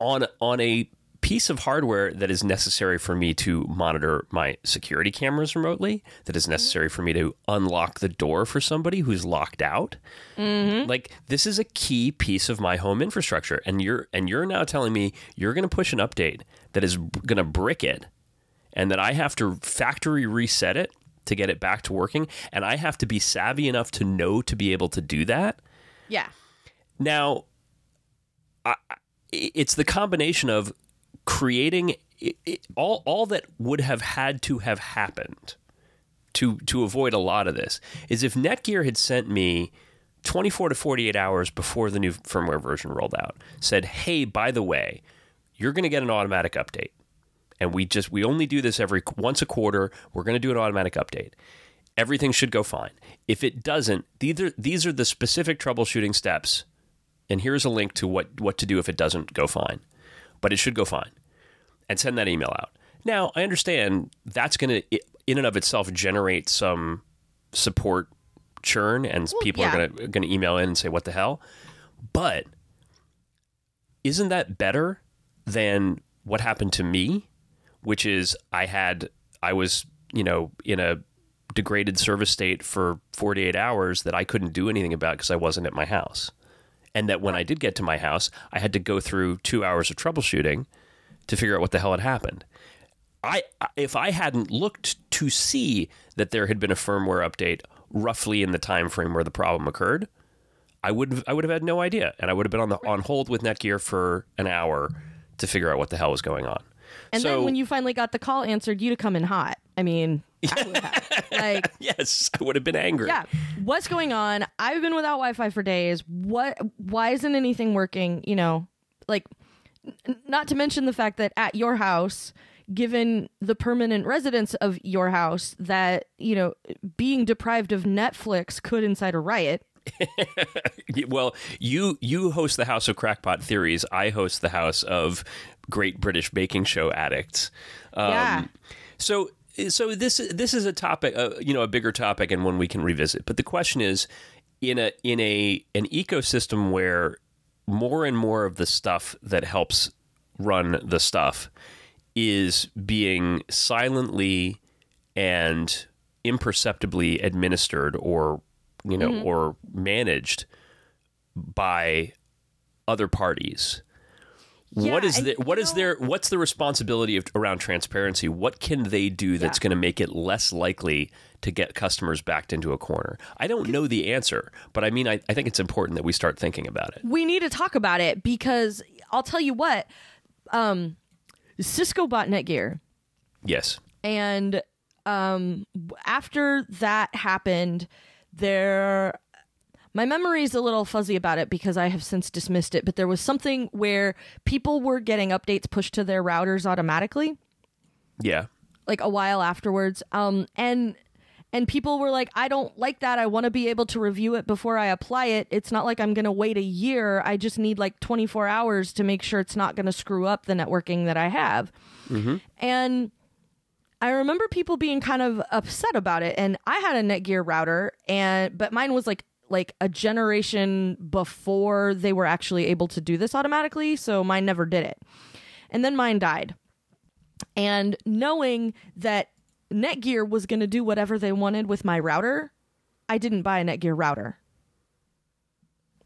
On on a piece of hardware that is necessary for me to monitor my security cameras remotely, that is necessary for me to unlock the door for somebody who's locked out. Mm-hmm. Like this is a key piece of my home infrastructure, and you're and you're now telling me you're going to push an update that is going to brick it, and that I have to factory reset it to get it back to working, and I have to be savvy enough to know to be able to do that. Yeah. Now, I, it's the combination of creating it, it, all all that would have had to have happened to to avoid a lot of this is if Netgear had sent me 24 to 48 hours before the new firmware version rolled out said hey by the way you're going to get an automatic update. And we just we only do this every once a quarter. We're going to do an automatic update. Everything should go fine. If it doesn't these are these are the specific troubleshooting steps and here's a link to what what to do if it doesn't go fine but it should go fine. And send that email out. Now, I understand that's going to, in and of itself, generate some support churn, and well, people yeah. are going to going to email in and say, "What the hell?" But isn't that better than what happened to me? Which is, I had, I was, you know, in a degraded service state for 48 hours that I couldn't do anything about because I wasn't at my house and that when I did get to my house, I had to go through two hours of troubleshooting to figure out what the hell had happened. I if I hadn't looked to see that there had been a firmware update roughly in the time frame where the problem occurred, I would have, I would have had no idea, and I would have been on the on hold with Netgear for an hour to figure out what the hell was going on. And so, then when you finally got the call answered, you'd have come in hot. I mean, [laughs] I would have. like, [laughs] yes, I would have been angry. Yeah, what's going on? I've been without Wi-Fi for days. What? Why isn't anything working? You know, like, n- not to mention the fact that at your house, given the permanent residence of your house, that you know, being deprived of Netflix could incite a riot. [laughs] well, you you host the House of Crackpot Theories. I host the House of Great British Baking Show Addicts. Um, yeah. So so this this is a topic, uh, you know, a bigger topic, and one we can revisit. But the question is, in a in a an ecosystem where more and more of the stuff that helps run the stuff is being silently and imperceptibly administered or you know mm-hmm. or managed by other parties yeah, what is the, what is their what's the responsibility of, around transparency? What can they do that's yeah. going to make it less likely to get customers backed into a corner? I don't know the answer, but I mean, I, I think it's important that we start thinking about it. We need to talk about it because I'll tell you what, um, Cisco bought Netgear. Yes, and um, after that happened, there my memory is a little fuzzy about it because I have since dismissed it, but there was something where people were getting updates pushed to their routers automatically. Yeah. Like a while afterwards. Um and and people were like, I don't like that. I want to be able to review it before I apply it. It's not like I'm going to wait a year. I just need like 24 hours to make sure it's not going to screw up the networking that I have. Mm-hmm. And I remember people being kind of upset about it. And I had a Netgear router, and but mine was like like a generation before they were actually able to do this automatically, so mine never did it. And then mine died. And knowing that Netgear was going to do whatever they wanted with my router, I didn't buy a Netgear router.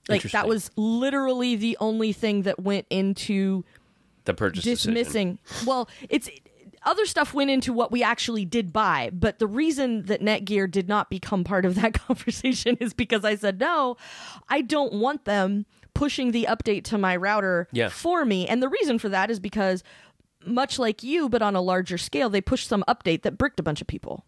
Like that was literally the only thing that went into the purchase decision. dismissing. Well, it's other stuff went into what we actually did buy, but the reason that Netgear did not become part of that [laughs] conversation is because I said no, I don't want them pushing the update to my router for me. And the reason for that is because much like you, but on a larger scale, they pushed some update that bricked a bunch of people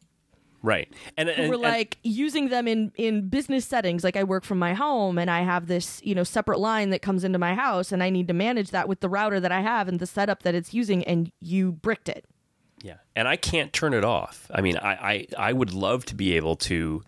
right? And, and who were and- like using them in in business settings like i work from my home and i have this you know separate line that comes into my house and i need to manage that with the router that i have and the setup that it's using and you bricked it Yeah, and I can't turn it off. I mean, I, I, I would love to be able to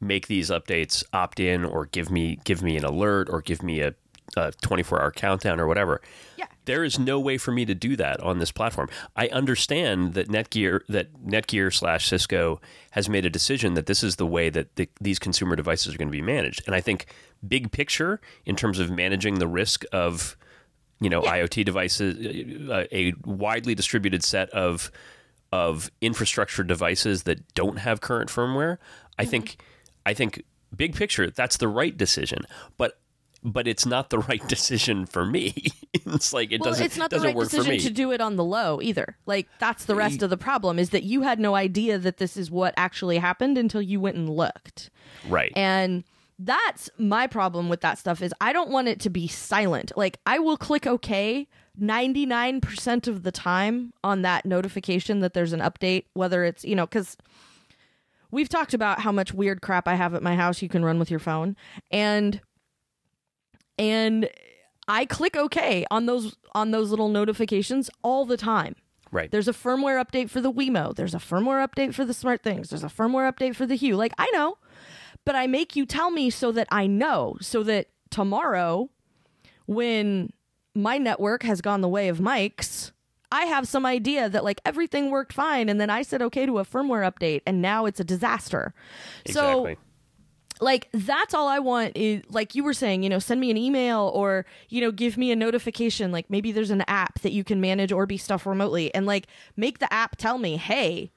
make these updates opt in or give me give me an alert or give me a, a 24 hour countdown or whatever. Yeah. There is no way for me to do that on this platform. I understand that Netgear that Netgear slash Cisco has made a decision that this is the way that the, these consumer devices are going to be managed, and I think big picture in terms of managing the risk of you know IoT devices, uh, a widely distributed set of of infrastructure devices that don't have current firmware. I think I think big picture that's the right decision, but but it's not the [laughs] right decision for me. [laughs] it's like it well doesn't it's not the doesn't right decision to do it on the low either like that's the rest of the problem is that you had no idea that this is what actually happened until you went and looked right. And that's my problem with that stuff is I don't want it to be silent. Like I will click OK 99% of the time on that notification that there's an update whether it's, you know, cuz we've talked about how much weird crap I have at my house you can run with your phone and and I click OK on those on those little notifications all the time. right. There's a firmware update for the Wemo. There's a firmware update for the Smart Things. There's a firmware update for the Hue. Like I know, but I make you tell me so that I know, so that tomorrow, when my network has gone the way of Mike's, I have some idea that like everything worked fine, and then I said okay to a firmware update, and now it's a disaster. So like that's all I want is like you were saying, you know, send me an email or, you know, give me a notification. Like maybe there's an app that you can manage Orbi stuff remotely and like make the app tell me, hey,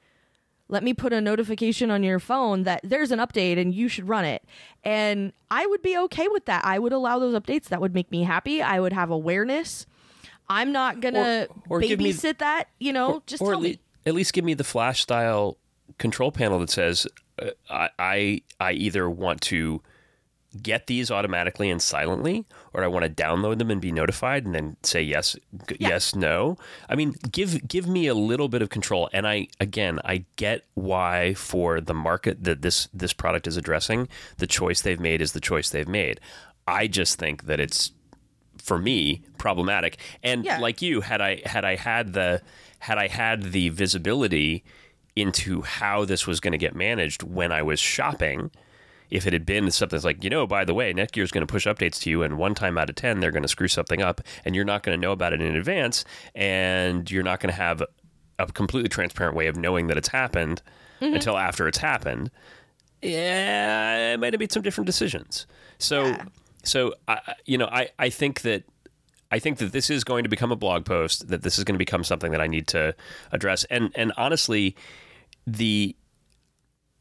let me put a notification on your phone that there's an update and you should run it. And I would be okay with that. I would allow those updates. That would make me happy. I would have awareness. I'm not gonna Or- or give me- babysit that, you know, just or tell at, me. le- at least give me the flash style control panel that says uh, I, I I either want to get these automatically and silently, or I want to download them and be notified, and then say yes, g- Yeah. yes, no. I mean, give give me a little bit of control. And I again, I get why for the market that this this product is addressing, the choice they've made is the choice they've made. I just think that it's for me problematic. And Yeah. like you, had I had I had the had I had the visibility into how this was going to get managed when I was shopping, if it had been something that's like, you know, by the way, Netgear is going to push updates to you, and one time out of 10, they're going to screw something up, and you're not going to know about it in advance, and you're not going to have a completely transparent way of knowing that it's happened mm-hmm. until after it's happened. Yeah, it might have made some different decisions. So, Yeah. so I, I- you know, I, I think that I think that this is going to become a blog post. That this is going to become something that I need to address. And and honestly, the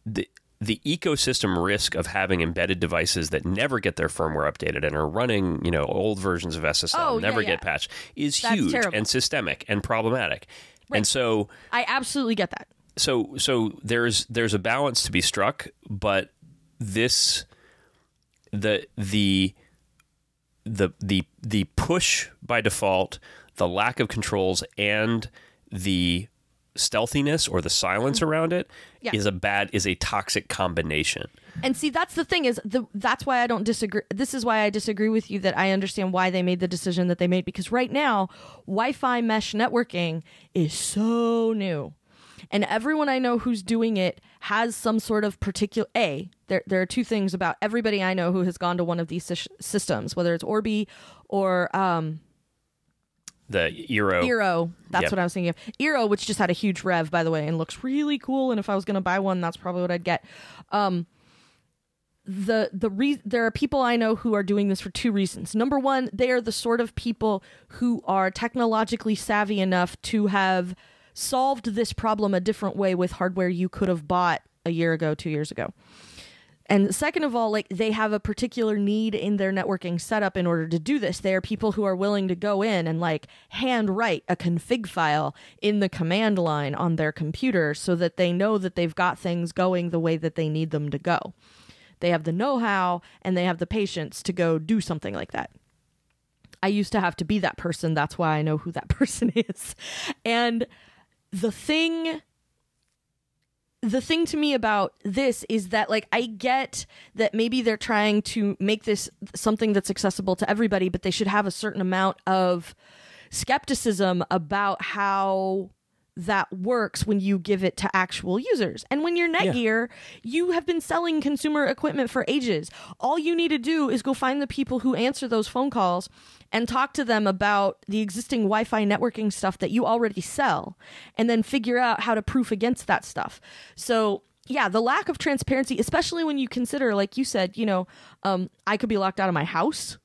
the the ecosystem risk of having embedded devices that never get their firmware updated and are running, you know, old versions of SSL, Oh, never yeah. get patched, is That's huge terrible. and systemic and problematic. And so I absolutely get that. so so there's there's a balance to be struck, but this the the the the the push by default, the lack of controls, and the stealthiness or the silence mm-hmm. around it is a bad is a toxic combination. And see, that's the thing is the that's why I don't disagree. This is why I disagree with you that I understand why they made the decision that they made because right now, Wi-Fi mesh networking is so new, and everyone I know who's doing it has some sort of particular. A there there are two things about everybody I know who has gone to one of these sys- systems, whether it's Orbi or um, The Eero, Eero. That's Yep. what I was thinking of. Eero, which just had a huge rev, by the way, and looks really cool. And if I was going to buy one, that's probably what I'd get. Um, the the re- there are people I know who are doing this for two reasons. Number one, they are the sort of people who are technologically savvy enough to have solved this problem a different way with hardware you could have bought a year ago, two years ago. And second of all, like they have a particular need in their networking setup in order to do this. They are people who are willing to go in and like hand write a config file in the command line on their computer so that they know that they've got things going the way that they need them to go. They have the know how and they have the patience to go do something like that. I used to have to be that person. That's why I know who that [laughs] person is. And the thing the thing to me about this is that like I get that maybe they're trying to make this something that's accessible to everybody, but they should have a certain amount of skepticism about how that works when you give it to actual users. And when you're Netgear, yeah. you have been selling consumer equipment for ages. All you need to do is go find the people who answer those phone calls and talk to them about the existing Wi-Fi networking stuff that you already sell and then figure out how to proof against that stuff. So yeah, the lack of transparency, especially when you consider, like you said, you know, um, I could be locked out of my house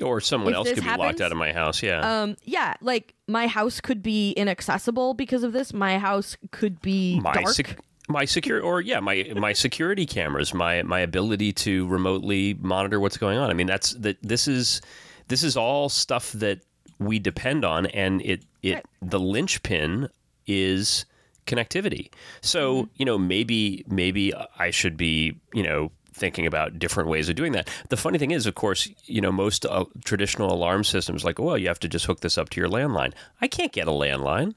or someone else could be happens, locked out of my house. Yeah. Um. Yeah. Like my house could be inaccessible because of this. My house could be my dark. Sec- my secure or yeah my my security cameras my my ability to remotely monitor what's going on i mean that's that this is this is all stuff that we depend on and it it right. the linchpin is connectivity so mm-hmm. you know maybe maybe i should be you know thinking about different ways of doing that. The funny thing is, of course, you know, most uh, traditional alarm systems, like, well, you have to just hook this up to your landline. I can't get a landline.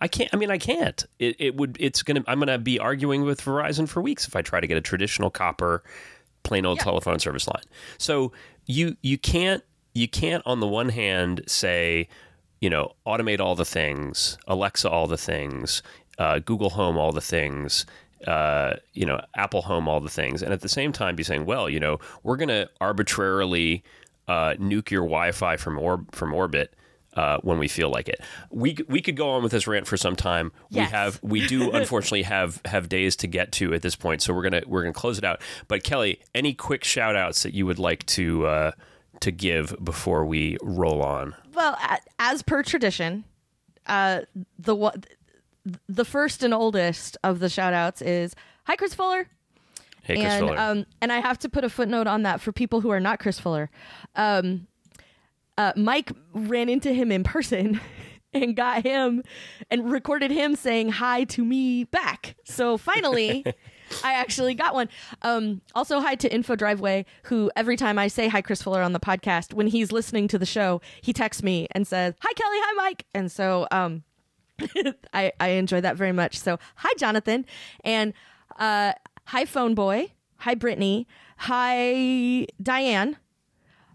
I can't. I mean, I can't. It, it would. It's gonna. I'm gonna be arguing with Verizon for weeks if I try to get a traditional copper, plain old yeah. telephone service line. So you you can't you can't on the one hand say, you know, automate all the things, Alexa all the things, uh, Google Home all the things, uh, you know, Apple Home, all the things, and at the same time be saying, well, you know, we're going to arbitrarily uh, nuke your Wi-Fi from or- from orbit. Uh, when we feel like it, we we could go on with this rant for some time. Yes. We have we do [laughs] unfortunately have have days to get to at this point, so we're gonna we're gonna close it out. But Kelly, any quick shout outs that you would like to uh, to give before we roll on? Well, as per tradition, uh, the the first and oldest of the shout outs is Hi, Chris Fuller. Hey, Chris and, Fuller. Um, and I have to put a footnote on that for people who are not Chris Fuller. Um, uh, Mike ran into him in person [laughs] and got him and recorded him saying hi to me back. So finally, [laughs] [laughs] I actually got one. Um, also, hi to Info Driveway, who every time I say hi, Chris Fuller on the podcast, when he's listening to the show, he texts me and says, Hi, Kelly. Hi, Mike. And so, um, [laughs] I, I enjoy that very much. So, hi, Jonathan. And uh, hi, Phone Boy. Hi, Brittany. Hi, Diane.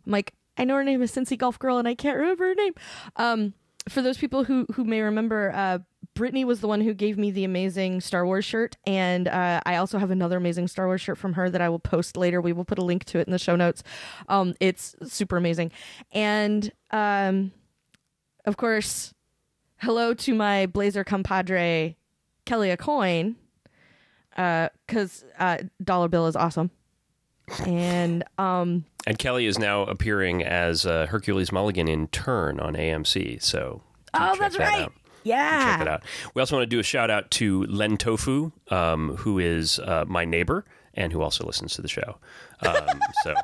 I'm like, I know her name is Cincy Golf Girl, and I can't remember her name. Um, for those people who, who may remember, uh, Brittany was the one who gave me the amazing Star Wars shirt, and uh, I also have another amazing Star Wars shirt from her that I will post later. We will put a link to it in the show notes. Um, it's super amazing, and um, of course, hello to my Blazer compadre Kelly AuCoin, because uh, uh, Dollar Bill is awesome, and um, and Kelly is now appearing as uh, Hercules Mulligan in Turn on AMC. So oh, that's that right. Out. Yeah. Check it out. We also want to do a shout out to Len Tofu, um, who is uh, my neighbor and who also listens to the show. Um, [laughs] so,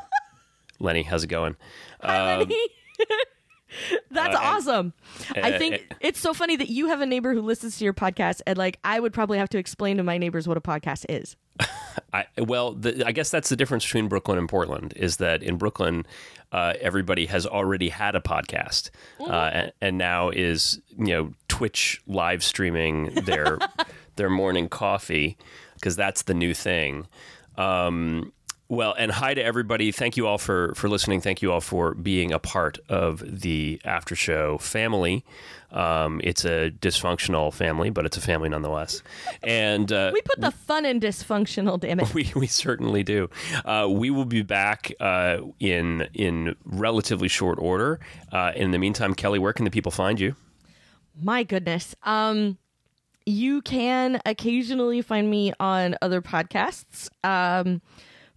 Lenny, how's it going? Hi, Lenny. Um, [laughs] That's uh, awesome. And, I think uh, it's so funny that you have a neighbor who listens to your podcast, and like I would probably have to explain to my neighbors what a podcast is. [laughs] I, well, the, I guess that's the difference between Brooklyn and Portland is that in Brooklyn, uh, everybody has already had a podcast, mm. and, and, now is you know Twitch live streaming their [laughs] their morning coffee because that's the new thing. Um, well, and hi to everybody. Thank you all for for listening. Thank you all for being a part of the after show family. Um, it's a dysfunctional family, but it's a family nonetheless. And uh, we put the fun in dysfunctional. Damn it, [laughs] we we certainly do. Uh, we will be back uh, in in relatively short order. Uh, in the meantime, Kelly, where can the people find you? My goodness. Um, you can occasionally find me on other podcasts. Um,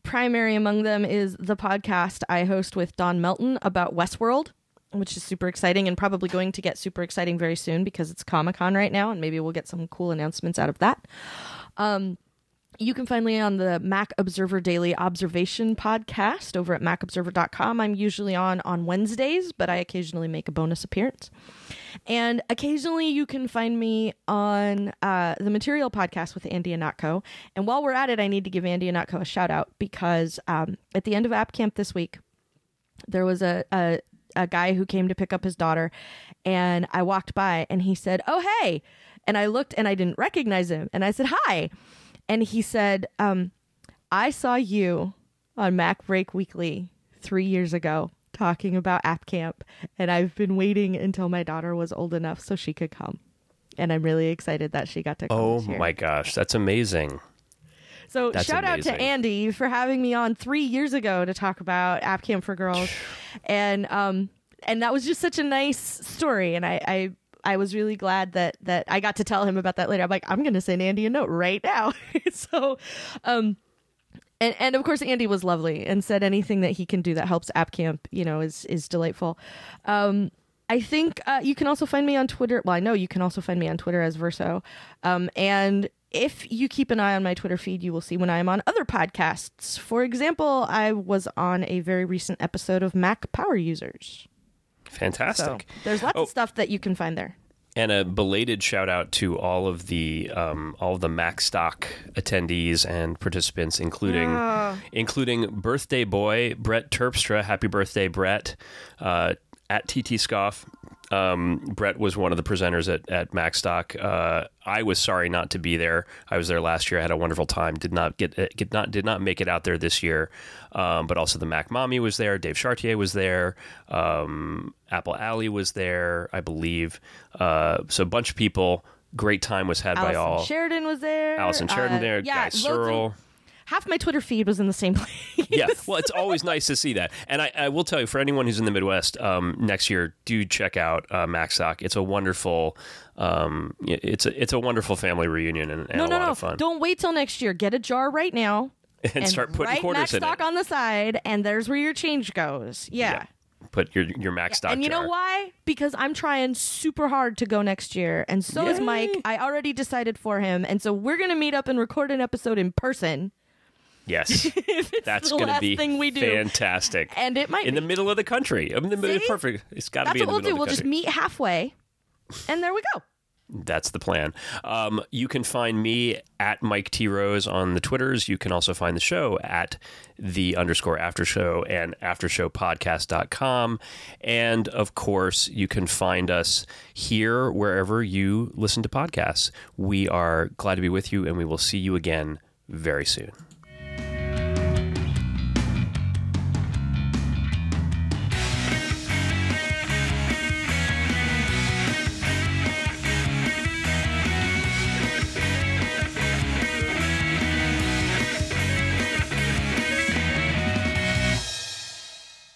primary among them is the podcast I host with Don Melton about Westworld. which is super exciting and probably going to get super exciting very soon because it's Comic Con right now, and maybe we'll get some cool announcements out of that. Um, you can find me on the Mac Observer Daily Observation podcast over at macobserver.com. I'm usually on on Wednesdays, but I occasionally make a bonus appearance. And occasionally you can find me on uh, the Material podcast with Andy Ihnatko. And while we're at it, I need to give Andy Ihnatko a shout out because um, at the end of App Camp this week, there was a, a a guy who came to pick up his daughter and I walked by and he said, "Oh hey." And I looked and I didn't recognize him and I said, "Hi." And he said, um, "I saw you on Mac Break Weekly 3 years ago talking about App Camp and I've been waiting until my daughter was old enough so she could come." And I'm really excited that she got to come. Oh my gosh, that's amazing. So That's shout out to Andy for having me on three years ago to talk about App Camp for Girls, and um and that was just such a nice story, and I I. I was really glad that that I got to tell him about that later. I'm like, I'm going to send Andy a note right now. [laughs] so, um, and and of course Andy was lovely and said anything that he can do that helps App Camp, you know, is is delightful. Um, I think uh, you can also find me on Twitter. Well, I know you can also find me on Twitter as Verso. Um, and if you keep an eye on my Twitter feed, you will see when I am on other podcasts. For example, I was on a very recent episode of Mac Power Users. So Fantastic. there's lots Oh. of stuff that you can find there. And a belated shout out to all of the um, all of the Mac Stock attendees and participants, including Ah. including birthday boy Brett Terpstra. Happy birthday, Brett! Uh, at TT Scoff. Um, Brett was one of the presenters at, at MacStock. Uh, I was sorry not to be there. I was there last year. I had a wonderful time. Did not get, uh, get not did not make it out there this year. Um, but also the Mac Mommy was there. Dave Chartier was there. Um, Apple Alley was there, I believe. Uh, so a bunch of people. Great time was had by all. Sheridan was there. Allison Sheridan Uh, there. yeah, Guy loads of- Serle. Half my Twitter feed was in the same [laughs] place. yeah well it's always nice to see that and I, I will tell you for anyone who's in the midwest um, next year do check out uh, MacStock it's a wonderful um, it's a it's a wonderful family reunion and, and no, a no, lot no. of fun Don't wait till next year. Get a jar right now [laughs] and, start putting quarters in stock it on the side, and there's where your change goes. Yeah. put your your MacStock And you know why? Because I'm trying super hard to go next year, and so is Mike. I already decided for him, and so we're gonna meet up and record an episode in person. Yes [laughs] that's going to be thing we do, fantastic and it might in the middle of the country I mean, the See? perfect it's got to be in what we'll middle do. We'll the just meet halfway, and there we go. That's the plan. Um, you can find me at Mike T Rose on the Twitters. You can also find the show at the underscore after show and aftershowpodcast.com. And of course, you can find us here wherever you listen to podcasts. We are glad to be with you, and we will see you again very soon.